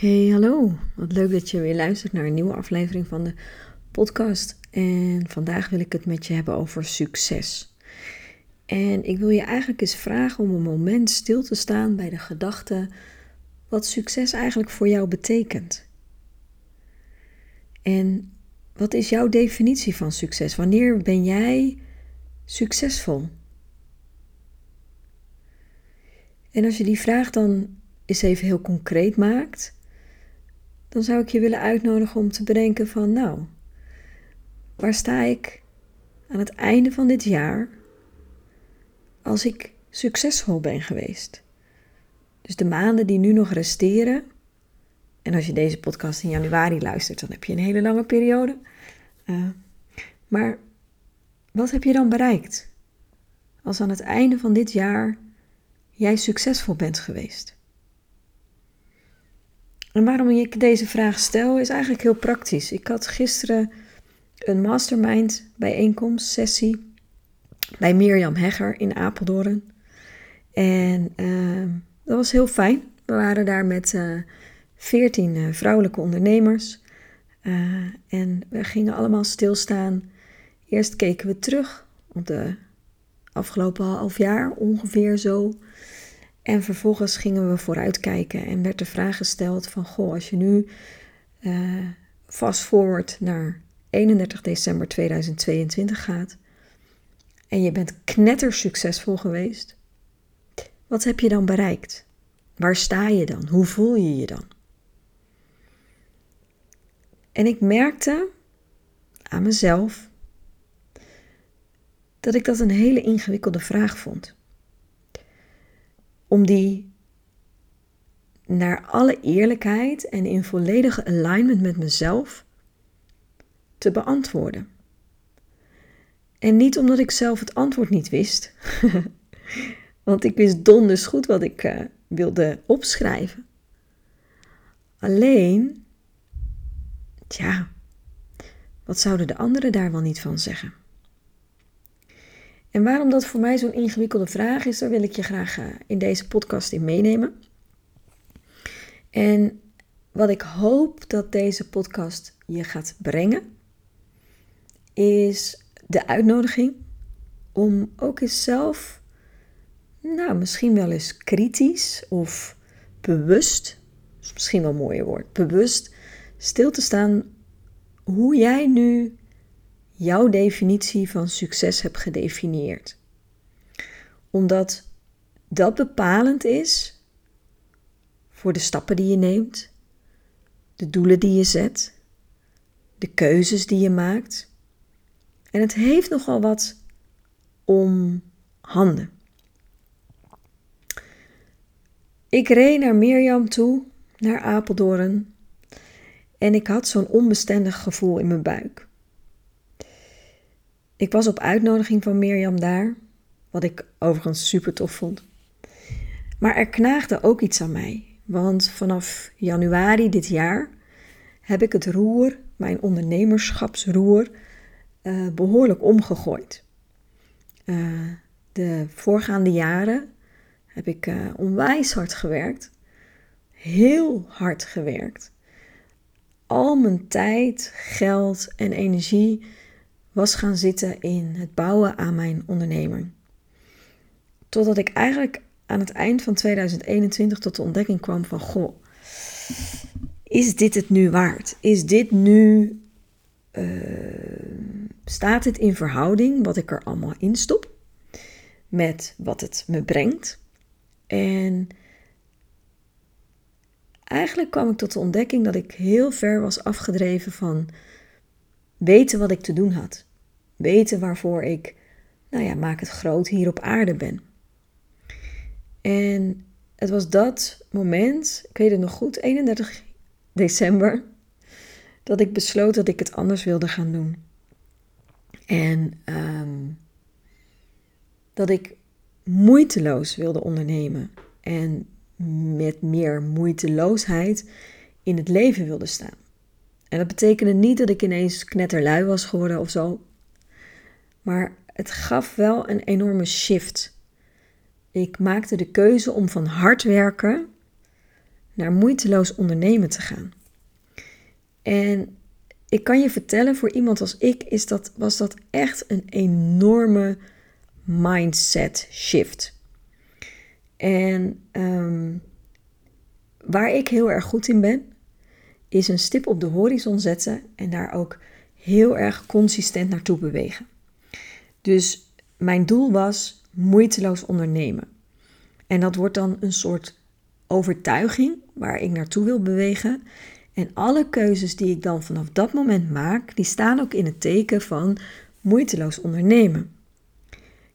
Hey, hallo. Wat leuk dat je weer luistert naar een nieuwe aflevering van de podcast. En vandaag wil ik het met je hebben over succes. En ik wil je eigenlijk eens vragen om een moment stil te staan bij de gedachte wat succes eigenlijk voor jou betekent. En wat is jouw definitie van succes? Wanneer ben jij succesvol? En als je die vraag dan eens even heel concreet maakt, dan zou ik je willen uitnodigen om te bedenken van nou, waar sta ik aan het einde van dit jaar als ik succesvol ben geweest? Dus de maanden die nu nog resteren, en als je deze podcast in januari luistert, dan heb je een hele lange periode. Uh, maar wat heb je dan bereikt? Als aan het einde van dit jaar jij succesvol bent geweest. En waarom ik deze vraag stel is eigenlijk heel praktisch. Ik had gisteren een mastermind bijeenkomst, sessie, bij Mirjam Hegger in Apeldoorn. En uh, dat was heel fijn. We waren daar met uh, eh, 14 uh, eh, vrouwelijke ondernemers. en we gingen allemaal stilstaan. Eerst keken we terug op de afgelopen half jaar, ongeveer zo. En vervolgens gingen we vooruitkijken en werd de vraag gesteld van, goh, als je nu uh, fast forward naar 31 december 2022 gaat en je bent knetter succesvol geweest, wat heb je dan bereikt? Waar sta je dan? Hoe voel je je dan? En ik merkte aan mezelf dat ik dat een hele ingewikkelde vraag vond om die naar alle eerlijkheid en in volledige alignment met mezelf te beantwoorden. En niet omdat ik zelf het antwoord niet wist, want ik wist donders goed wat ik uh, wilde opschrijven. Alleen, tja, wat zouden de anderen daar wel niet van zeggen? En waarom dat voor mij zo'n ingewikkelde vraag is, daar wil ik je graag eh, in deze podcast in meenemen. En wat ik hoop dat deze podcast je gaat brengen, is de uitnodiging om ook eens zelf, nou misschien wel eens kritisch of bewust, is misschien wel een mooie woord, bewust stil te staan hoe jij nu jouw definitie van succes hebt gedefinieerd. Omdat dat bepalend is voor de stappen die je neemt, de doelen die je zet, de keuzes die je maakt. En het heeft nogal wat om handen. Ik reed naar Mirjam toe, naar Apeldoorn, en ik had zo'n onbestendig gevoel in mijn buik. Ik was op uitnodiging van Mirjam daar, wat ik overigens super tof vond. Maar er knaagde ook iets aan mij, want vanaf januari dit jaar heb ik het roer, mijn ondernemerschapsroer, uh, behoorlijk omgegooid. Uh, de voorgaande jaren heb ik uh, onwijs hard gewerkt, heel hard gewerkt. Al mijn tijd, geld en energie was gaan zitten in het bouwen aan mijn onderneming. Totdat ik eigenlijk aan het eind van 2021 tot de ontdekking kwam van goh, is dit het nu waard? Is dit nu, uh, staat het in verhouding wat ik er allemaal in stop met wat het me brengt? En eigenlijk kwam ik tot de ontdekking dat ik heel ver was afgedreven van weten wat ik te doen had. Weten waarvoor ik, nou ja, maak het groot hier op aarde ben. En het was dat moment, ik weet het nog goed, 31 december, dat ik besloot dat ik het anders wilde gaan doen. En um, dat ik moeiteloos wilde ondernemen en met meer moeiteloosheid in het leven wilde staan. En dat betekende niet dat ik ineens knetterlui was geworden of zo. Maar het gaf wel een enorme shift. Ik maakte de keuze om van hard werken naar moeiteloos ondernemen te gaan. En ik kan je vertellen, voor iemand als ik is dat, was dat echt een enorme mindset shift. En ehm, waar ik heel erg goed in ben, is een stip op de horizon zetten en daar ook heel erg consistent naartoe bewegen. Dus mijn doel was moeiteloos ondernemen. En dat wordt dan een soort overtuiging waar ik naartoe wil bewegen. En alle keuzes die ik dan vanaf dat moment maak, die staan ook in het teken van moeiteloos ondernemen.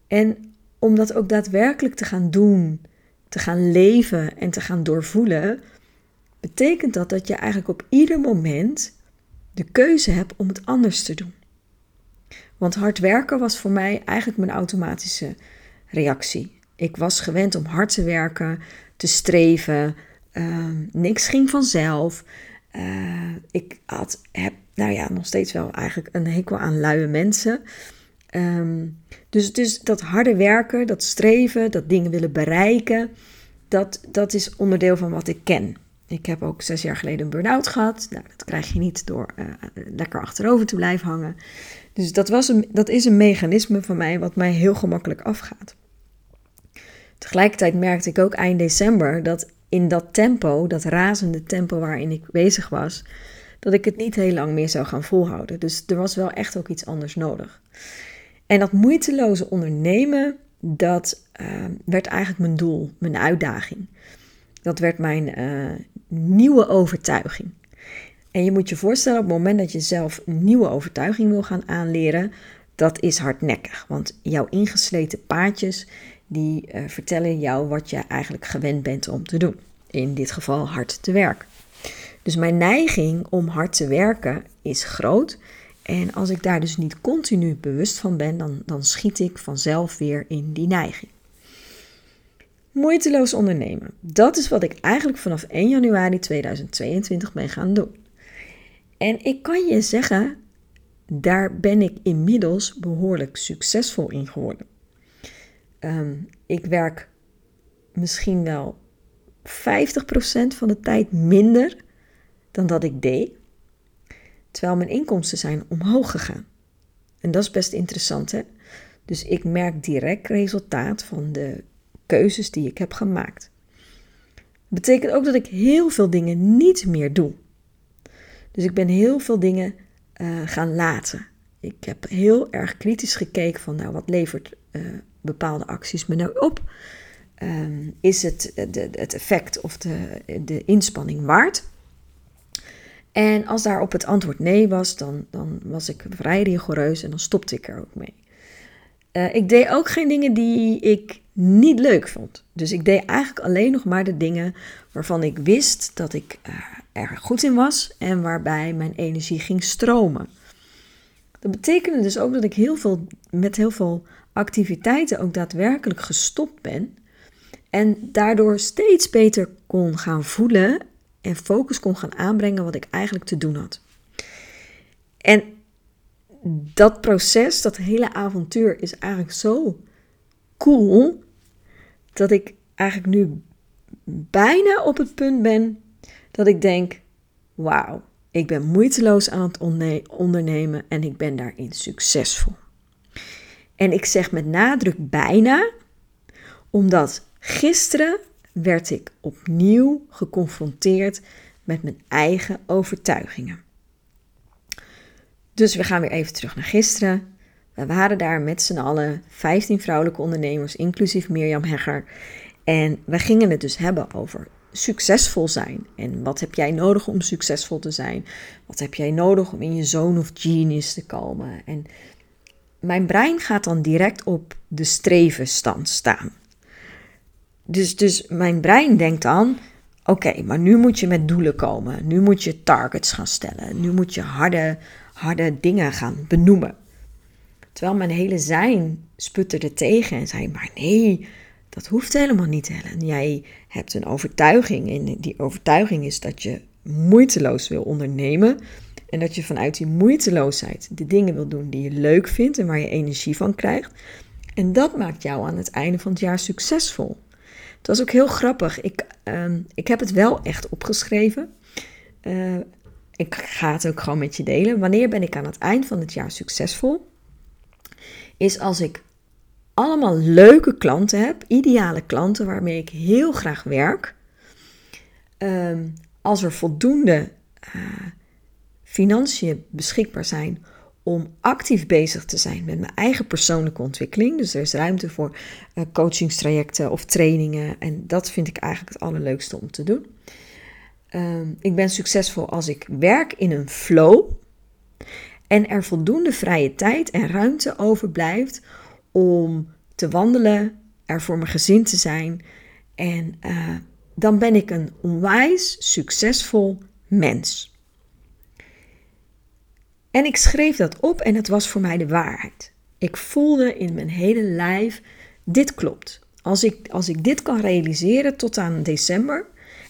En om dat ook daadwerkelijk te gaan doen, te gaan leven en te gaan doorvoelen, betekent dat dat je eigenlijk op ieder moment de keuze hebt om het anders te doen. Want hard werken was voor mij eigenlijk mijn automatische reactie. Ik was gewend om hard te werken, te streven. Uh, niks ging vanzelf. Uh, ik had, heb, nou ja, nog steeds wel eigenlijk een hekel aan luie mensen. Um, dus, dus dat harde werken, dat streven, dat dingen willen bereiken, dat, dat is onderdeel van wat ik ken. Ik heb ook zes jaar geleden een burn-out gehad. Nou, dat krijg je niet door uh, lekker achterover te blijven hangen. Dus dat, was een, dat is een mechanisme van mij wat mij heel gemakkelijk afgaat. Tegelijkertijd merkte ik ook eind december dat in dat tempo, dat razende tempo waarin ik bezig was, dat ik het niet heel lang meer zou gaan volhouden. Dus er was wel echt ook iets anders nodig. En dat moeiteloze ondernemen, dat uh, werd eigenlijk mijn doel, mijn uitdaging. Dat werd mijn uh, nieuwe overtuiging. En je moet je voorstellen, op het moment dat je zelf een nieuwe overtuiging wil gaan aanleren, dat is hardnekkig. Want jouw ingesleten paadjes, die uh, vertellen jou wat je eigenlijk gewend bent om te doen. In dit geval hard te werken. Dus mijn neiging om hard te werken is groot. En als ik daar dus niet continu bewust van ben, dan, dan schiet ik vanzelf weer in die neiging. Moeiteloos ondernemen. Dat is wat ik eigenlijk vanaf 1 januari 2022 ben gaan doen. En ik kan je zeggen, daar ben ik inmiddels behoorlijk succesvol in geworden. Um, ik werk misschien wel 50% van de tijd minder dan dat ik deed. Terwijl mijn inkomsten zijn omhoog gegaan. En dat is best interessant, hè? Dus ik merk direct resultaat van de keuzes die ik heb gemaakt. Dat betekent ook dat ik heel veel dingen niet meer doe. Dus ik ben heel veel dingen uh, gaan laten. Ik heb heel erg kritisch gekeken van, nou, wat levert uh, bepaalde acties me nou op? Um, is het de, het effect of de, de inspanning waard? En als daarop het antwoord nee was, dan, dan was ik vrij rigoureus en dan stopte ik er ook mee. Ik deed ook geen dingen die ik niet leuk vond. Dus ik deed eigenlijk alleen nog maar de dingen waarvan ik wist dat ik uh, er goed in was en waarbij mijn energie ging stromen. Dat betekende dus ook dat ik heel veel, met heel veel activiteiten ook daadwerkelijk gestopt ben. En daardoor steeds beter kon gaan voelen en focus kon gaan aanbrengen wat ik eigenlijk te doen had. En dat proces, dat hele avontuur is eigenlijk zo cool dat ik eigenlijk nu bijna op het punt ben dat ik denk: wauw, ik ben moeiteloos aan het ondernemen en ik ben daarin succesvol. En ik zeg met nadruk bijna, omdat gisteren werd ik opnieuw geconfronteerd met mijn eigen overtuigingen. Dus we gaan weer even terug naar gisteren. We waren daar met z'n allen, 15 vrouwelijke ondernemers, inclusief Mirjam Hegger. En we gingen het dus hebben over succesvol zijn. En wat heb jij nodig om succesvol te zijn? Wat heb jij nodig om in je zone of genius te komen? En mijn brein gaat dan direct op de strevenstand staan. Dus, dus mijn brein denkt dan: oké, maar nu moet je met doelen komen. Nu moet je targets gaan stellen. Nu moet je harde, harde dingen gaan benoemen. Terwijl mijn hele zijn sputterde tegen en zei: maar nee, dat hoeft helemaal niet, Helen. Jij hebt een overtuiging en die overtuiging is dat je moeiteloos wil ondernemen. En dat je vanuit die moeiteloosheid de dingen wil doen die je leuk vindt en waar je energie van krijgt. En dat maakt jou aan het einde van het jaar succesvol. Het was ook heel grappig. Ik, ehm, ik heb het wel echt opgeschreven. Uh, ik ga het ook gewoon met je delen. Wanneer ben ik aan het eind van het jaar succesvol? Is als ik allemaal leuke klanten heb, ideale klanten waarmee ik heel graag werk. Um, als er voldoende uh, financiën beschikbaar zijn om actief bezig te zijn met mijn eigen persoonlijke ontwikkeling. Dus er is ruimte voor uh, coachingstrajecten of trainingen. En dat vind ik eigenlijk het allerleukste om te doen. Uh, ik ben succesvol als ik werk in een flow. En er voldoende vrije tijd en ruimte overblijft om te wandelen, er voor mijn gezin te zijn. En uh, dan ben ik een onwijs succesvol mens. En ik schreef dat op en het was voor mij de waarheid. Ik voelde in mijn hele lijf, dit klopt. Als ik, als ik dit kan realiseren tot aan december,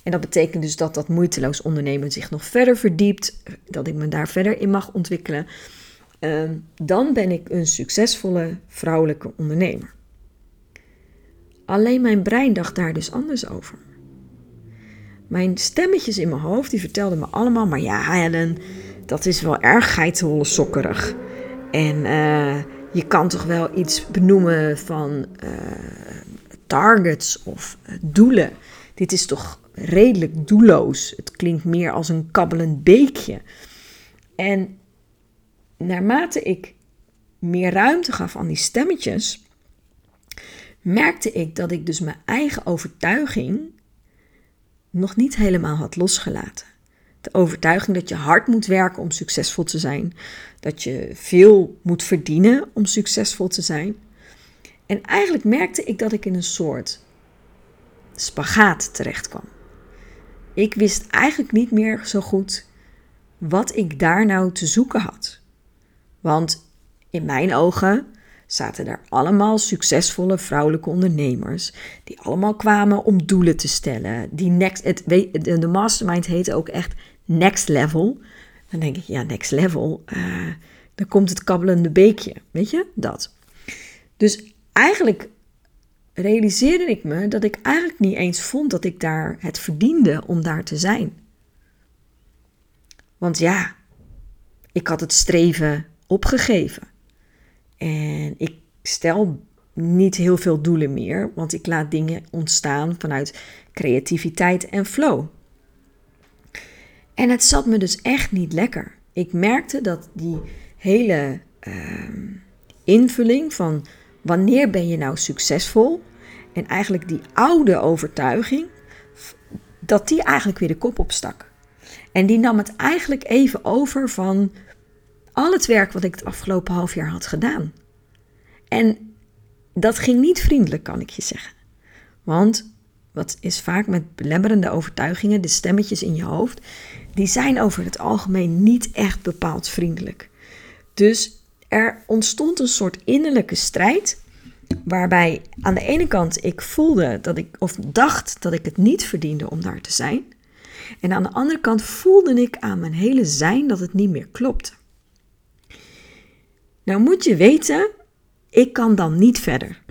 en dat betekent dus dat dat moeiteloos ondernemen zich nog verder verdiept, dat ik me daar verder in mag ontwikkelen, uh, dan ben ik een succesvolle vrouwelijke ondernemer. Alleen mijn brein dacht daar dus anders over. Mijn stemmetjes in mijn hoofd die vertelden me allemaal, maar ja Helen, dat is wel erg geitenwolle sokkerig. En uh, je kan toch wel iets benoemen van uh, targets of uh, doelen. Dit is toch redelijk doelloos. Het klinkt meer als een kabbelend beekje. En naarmate ik meer ruimte gaf aan die stemmetjes, merkte ik dat ik dus mijn eigen overtuiging nog niet helemaal had losgelaten. De overtuiging dat je hard moet werken om succesvol te zijn, dat je veel moet verdienen om succesvol te zijn. En eigenlijk merkte ik dat ik in een soort spagaat terecht kwam. Ik wist eigenlijk niet meer zo goed wat ik daar nou te zoeken had. Want in mijn ogen zaten er allemaal succesvolle vrouwelijke ondernemers. Die allemaal kwamen om doelen te stellen. Die next, het, de mastermind heette ook echt Next Level. Dan denk ik, ja, Next Level. Uh, dan komt het kabbelende beekje. Weet je, dat. Dus eigenlijk realiseerde ik me dat ik eigenlijk niet eens vond dat ik daar het verdiende om daar te zijn. Want ja, ik had het streven opgegeven. En ik stel niet heel veel doelen meer, want ik laat dingen ontstaan vanuit creativiteit en flow. En het zat me dus echt niet lekker. Ik merkte dat die hele uh, invulling van wanneer ben je nou succesvol en eigenlijk die oude overtuiging, dat die eigenlijk weer de kop opstak. En die nam het eigenlijk even over van al het werk wat ik het afgelopen half jaar had gedaan. En dat ging niet vriendelijk, kan ik je zeggen. Want wat is vaak met belemmerende overtuigingen, de stemmetjes in je hoofd, die zijn over het algemeen niet echt bepaald vriendelijk. Dus er ontstond een soort innerlijke strijd, waarbij aan de ene kant ik voelde dat ik, of dacht dat ik het niet verdiende om daar te zijn. En aan de andere kant voelde ik aan mijn hele zijn dat het niet meer klopte. Nou moet je weten, ik kan dan niet verder.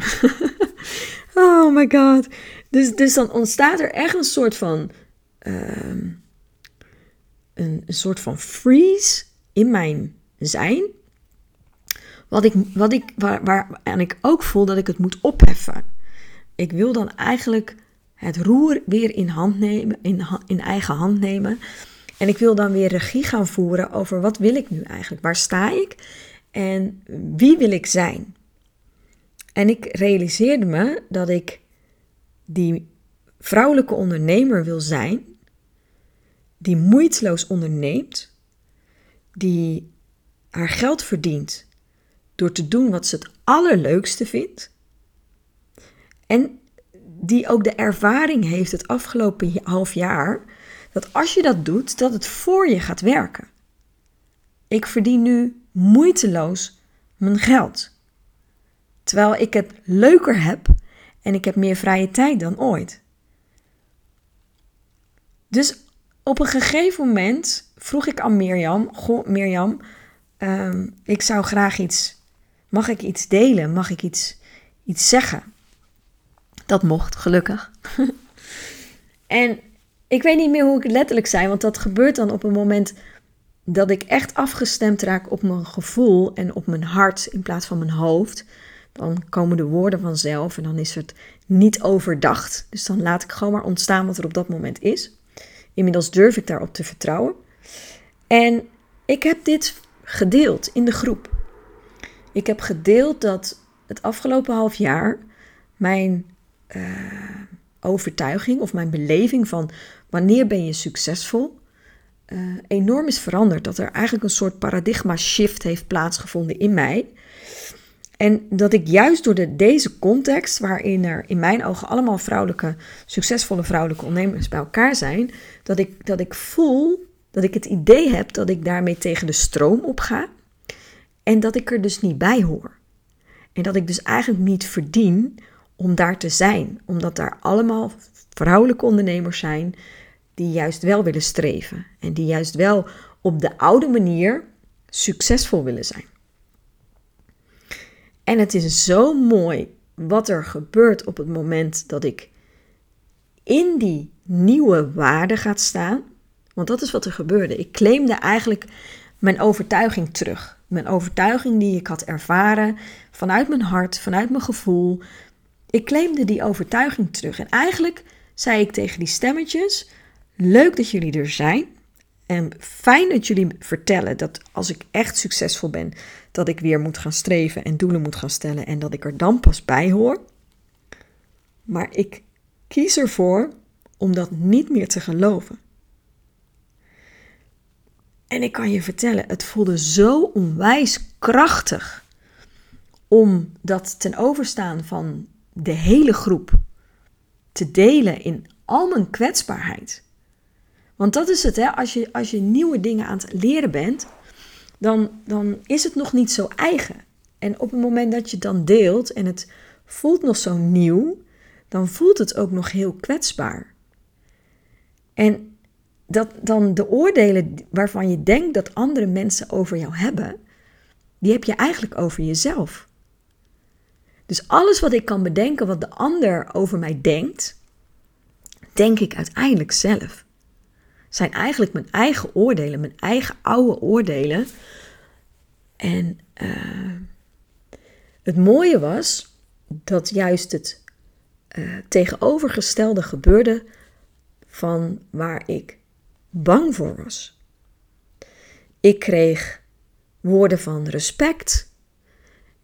oh my god. Dus, dus dan ontstaat er echt een soort van. Uh, een, een soort van freeze in mijn zijn. Wat ik, wat ik, waar, en ik ook voel dat ik het moet opheffen. Ik wil dan eigenlijk het roer weer in, hand nemen, in, in eigen hand nemen. En ik wil dan weer regie gaan voeren over wat wil ik nu eigenlijk? Waar sta ik? En wie wil ik zijn? En ik realiseerde me dat ik die vrouwelijke ondernemer wil zijn, die moeiteloos onderneemt, die haar geld verdient door te doen wat ze het allerleukste vindt. En die ook de ervaring heeft het afgelopen half jaar dat als je dat doet, dat het voor je gaat werken. Ik verdien nu moeiteloos mijn geld. Terwijl ik het leuker heb en ik heb meer vrije tijd dan ooit. Dus op een gegeven moment vroeg ik aan Mirjam: Goh, Mirjam, ehm, ik zou graag iets. Mag ik iets delen? Mag ik iets, iets zeggen? Dat mocht, gelukkig. en ik weet niet meer hoe ik letterlijk zei, want dat gebeurt dan op een moment dat ik echt afgestemd raak op mijn gevoel en op mijn hart in plaats van mijn hoofd. Dan komen de woorden vanzelf en dan is het niet overdacht. Dus dan laat ik gewoon maar ontstaan wat er op dat moment is. Inmiddels durf ik daarop te vertrouwen. En ik heb dit gedeeld in de groep. Ik heb gedeeld dat het afgelopen half jaar mijn uh, overtuiging of mijn beleving van wanneer ben je succesvol uh, enorm is veranderd. Dat er eigenlijk een soort paradigma shift heeft plaatsgevonden in mij. En dat ik juist door de, deze context, waarin er in mijn ogen allemaal vrouwelijke, succesvolle vrouwelijke ondernemers bij elkaar zijn, dat ik, dat ik voel, dat ik het idee heb dat ik daarmee tegen de stroom op ga. En dat ik er dus niet bij hoor. En dat ik dus eigenlijk niet verdien om daar te zijn, omdat daar allemaal vrouwelijke ondernemers zijn die juist wel willen streven en die juist wel op de oude manier succesvol willen zijn. En het is zo mooi wat er gebeurt op het moment dat ik in die nieuwe waarde gaat staan. Want dat is wat er gebeurde. Ik claimde eigenlijk mijn overtuiging terug. Mijn overtuiging die ik had ervaren vanuit mijn hart, vanuit mijn gevoel. Ik claimde die overtuiging terug. En eigenlijk zei ik tegen die stemmetjes: Leuk dat jullie er zijn. En fijn dat jullie vertellen dat als ik echt succesvol ben, dat ik weer moet gaan streven en doelen moet gaan stellen en dat ik er dan pas bij hoor. Maar ik kies ervoor om dat niet meer te geloven. En ik kan je vertellen, het voelde zo onwijs krachtig om dat ten overstaan van de hele groep te delen in al mijn kwetsbaarheid. Want dat is het, hè? Als, je, als je nieuwe dingen aan het leren bent, dan, dan is het nog niet zo eigen. En op het moment dat je dan deelt en het voelt nog zo nieuw, dan voelt het ook nog heel kwetsbaar. En dat dan de oordelen waarvan je denkt dat andere mensen over jou hebben, die heb je eigenlijk over jezelf. Dus alles wat ik kan bedenken wat de ander over mij denkt, denk ik uiteindelijk zelf zijn eigenlijk mijn eigen oordelen, mijn eigen oude oordelen. En uh, het mooie was dat juist het uh, tegenovergestelde gebeurde van waar ik bang voor was. Ik kreeg woorden van respect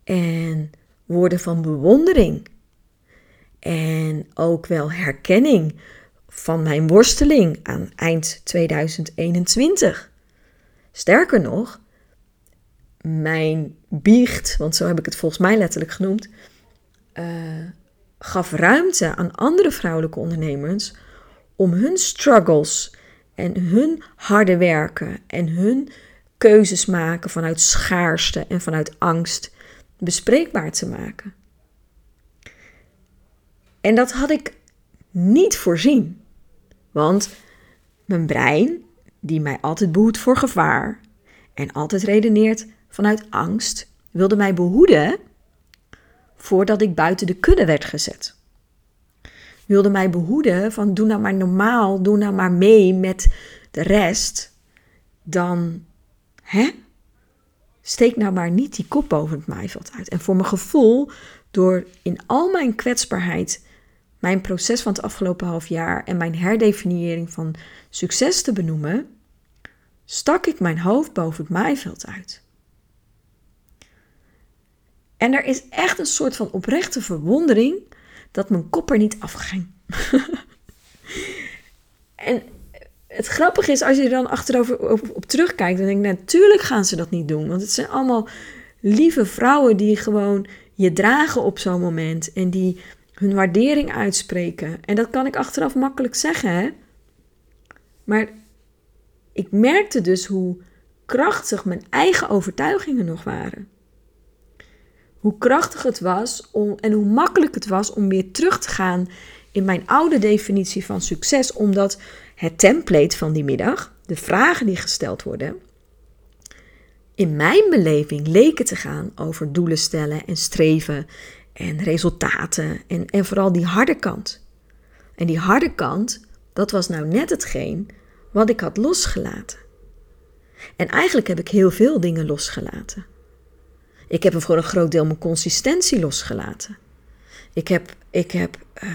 en woorden van bewondering en ook wel herkenning van mijn worsteling aan eind 2021. Sterker nog, mijn biecht, want zo heb ik het volgens mij letterlijk genoemd, uh, gaf ruimte aan andere vrouwelijke ondernemers om hun struggles en hun harde werken en hun keuzes maken vanuit schaarste en vanuit angst bespreekbaar te maken. En dat had ik niet voorzien. Want mijn brein, die mij altijd behoedt voor gevaar en altijd redeneert vanuit angst, wilde mij behoeden voordat ik buiten de kudde werd gezet. Wilde mij behoeden van doe nou maar normaal, doe nou maar mee met de rest. Dan, hè? Steek nou maar niet die kop boven het maaiveld uit. En voor mijn gevoel, door in al mijn kwetsbaarheid mijn proces van het afgelopen half jaar en mijn herdefiniëring van succes te benoemen, stak ik mijn hoofd boven het maaiveld uit. En er is echt een soort van oprechte verwondering dat mijn kop er niet afging. en het grappige is, als je er dan achterover op, op terugkijkt, dan denk ik, natuurlijk gaan ze dat niet doen. Want het zijn allemaal lieve vrouwen die gewoon je dragen op zo'n moment. En die hun waardering uitspreken. En dat kan ik achteraf makkelijk zeggen, hè? Maar ik merkte dus hoe krachtig mijn eigen overtuigingen nog waren. Hoe krachtig het was om, en hoe makkelijk het was om weer terug te gaan in mijn oude definitie van succes, omdat het template van die middag, de vragen die gesteld worden, in mijn beleving leken te gaan over doelen stellen en streven en resultaten en, en vooral die harde kant. En die harde kant, dat was nou net hetgeen wat ik had losgelaten. En eigenlijk heb ik heel veel dingen losgelaten. Ik heb voor een groot deel mijn consistentie losgelaten. Ik heb, ik heb uh,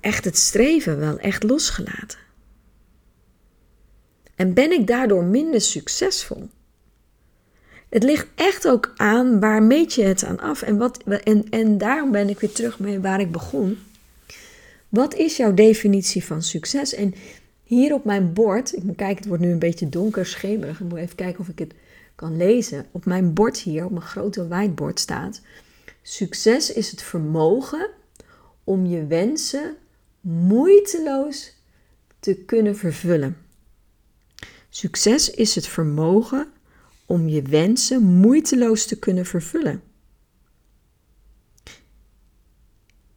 echt het streven wel echt losgelaten. En ben ik daardoor minder succesvol? Het ligt echt ook aan waar meet je het aan af. En, wat, en, en daarom ben ik weer terug bij waar ik begon. Wat is jouw definitie van succes? En hier op mijn bord, ik moet kijken, het wordt nu een beetje donker, schemerig. Ik moet even kijken of ik het kan lezen. Op mijn bord hier, op mijn grote whiteboard staat: Succes is het vermogen om je wensen moeiteloos te kunnen vervullen. Succes is het vermogen om je wensen moeiteloos te kunnen vervullen.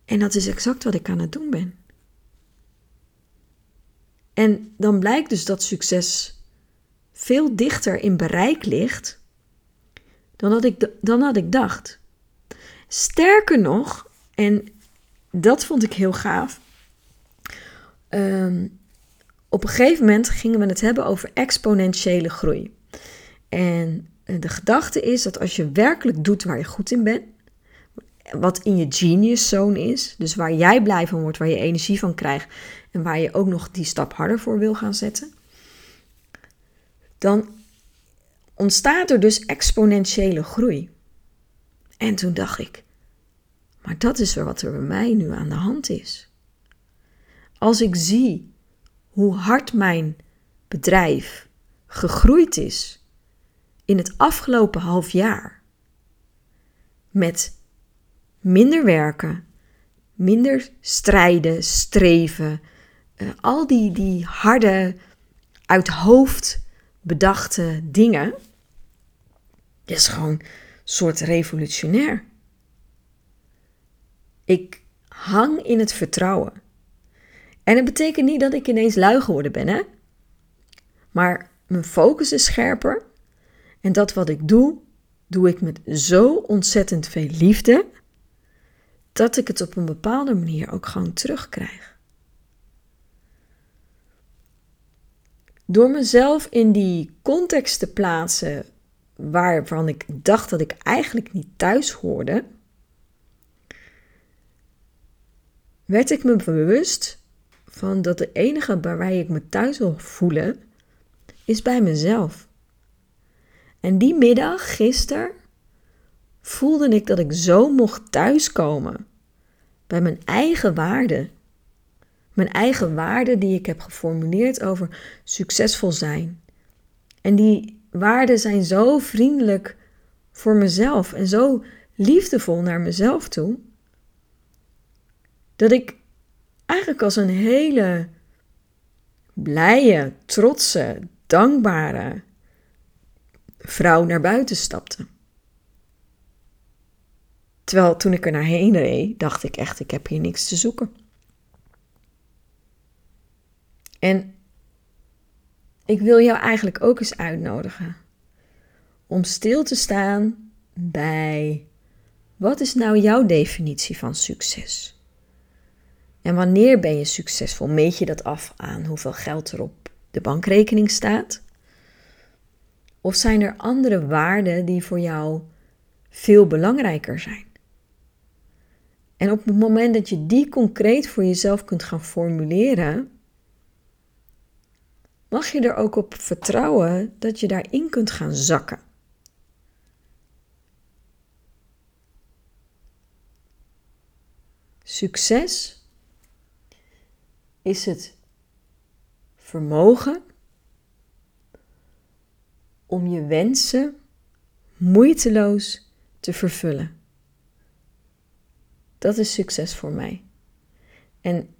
En dat is exact wat ik aan het doen ben. En dan blijkt dus dat succes veel dichter in bereik ligt dan dat ik, dan had ik dacht. Sterker nog, en dat vond ik heel gaaf. Um, op een gegeven moment gingen we het hebben over exponentiële groei. En eh, de gedachte is dat als je werkelijk doet waar je goed in bent, wat in je genius zone is, dus waar jij blij van wordt, waar je energie van krijgt en waar je ook nog die stap harder voor wil gaan zetten, dan ontstaat er dus exponentiële groei. En toen dacht ik, maar dat is wat er bij mij nu aan de hand is. Als ik zie hoe hard mijn bedrijf gegroeid is in het afgelopen half jaar. Met minder werken, minder strijden, streven, uh, al die, die harde, uit hoofd bedachte dingen. Dit is gewoon een soort revolutionair. Ik hang in het vertrouwen. En het betekent niet dat ik ineens lui geworden ben, hè? Maar mijn focus is scherper. En dat wat ik doe, doe ik met zo ontzettend veel liefde. Dat ik het op een bepaalde manier ook gewoon terugkrijg. Door mezelf in die context te plaatsen waarvan ik dacht dat ik eigenlijk niet thuis hoorde, werd ik me bewust van dat de enige waar ik me thuis wil voelen, is bij mezelf. En die middag, gisteren, voelde ik dat ik zo mocht thuiskomen bij mijn eigen waarden. Mijn eigen waarden die ik heb geformuleerd over succesvol zijn. En die waarden zijn zo vriendelijk voor mezelf en zo liefdevol naar mezelf toe, dat ik eigenlijk als een hele blije, trotse, dankbare vrouw naar buiten stapte. Terwijl toen ik er naar heen reed, dacht ik echt, ik heb hier niks te zoeken. En ik wil jou eigenlijk ook eens uitnodigen om stil te staan bij wat is nou jouw definitie van succes? En wanneer ben je succesvol? Meet je dat af aan hoeveel geld er op de bankrekening staat? Of zijn er andere waarden die voor jou veel belangrijker zijn? En op het moment dat je die concreet voor jezelf kunt gaan formuleren, mag je er ook op vertrouwen dat je daarin kunt gaan zakken. Succes is het vermogen om je wensen moeiteloos te vervullen. Dat is succes voor mij. En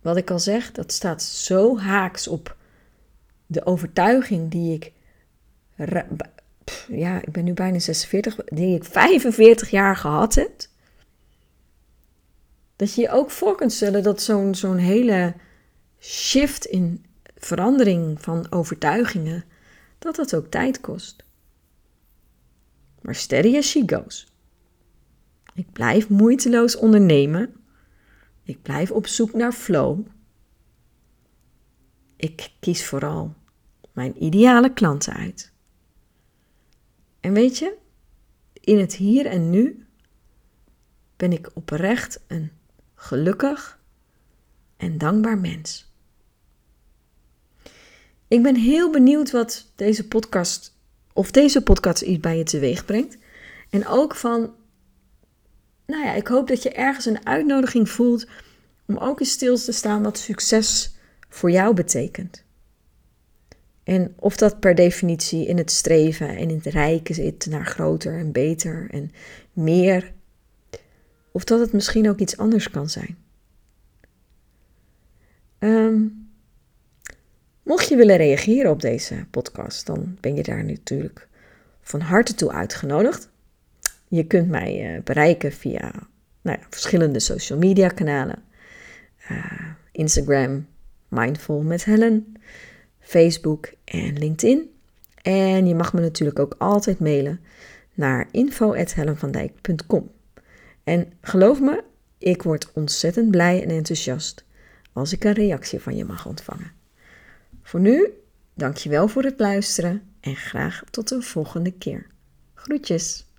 wat ik al zeg, dat staat zo haaks op de overtuiging die ik, ja, ik ben nu bijna 46, die ik 45 jaar gehad heb. Dat je je ook voor kunt stellen dat zo'n zo'n hele shift in verandering van overtuigingen, dat dat ook tijd kost. Maar steady as she goes. Ik blijf moeiteloos ondernemen. Ik blijf op zoek naar flow. Ik kies vooral mijn ideale klanten uit. En weet je, in het hier en nu ben ik oprecht een gelukkig en dankbaar mens. Ik ben heel benieuwd wat deze podcast, of deze podcast iets bij je teweeg brengt. En ook van, nou ja, ik hoop dat je ergens een uitnodiging voelt om ook eens stil te staan wat succes voor jou betekent. En of dat per definitie in het streven en in het rijken zit naar groter en beter en meer, of dat het misschien ook iets anders kan zijn. Um, mocht je willen reageren op deze podcast, dan ben je daar natuurlijk van harte toe uitgenodigd. Je kunt mij uh, bereiken via nou ja, verschillende social media kanalen. Uh, Instagram, Mindful met Helen, Facebook en LinkedIn. En je mag me natuurlijk ook altijd mailen naar info.helenvandijk.com. En geloof me, ik word ontzettend blij en enthousiast als ik een reactie van je mag ontvangen. Voor nu, dankjewel voor het luisteren en graag tot een volgende keer. Groetjes!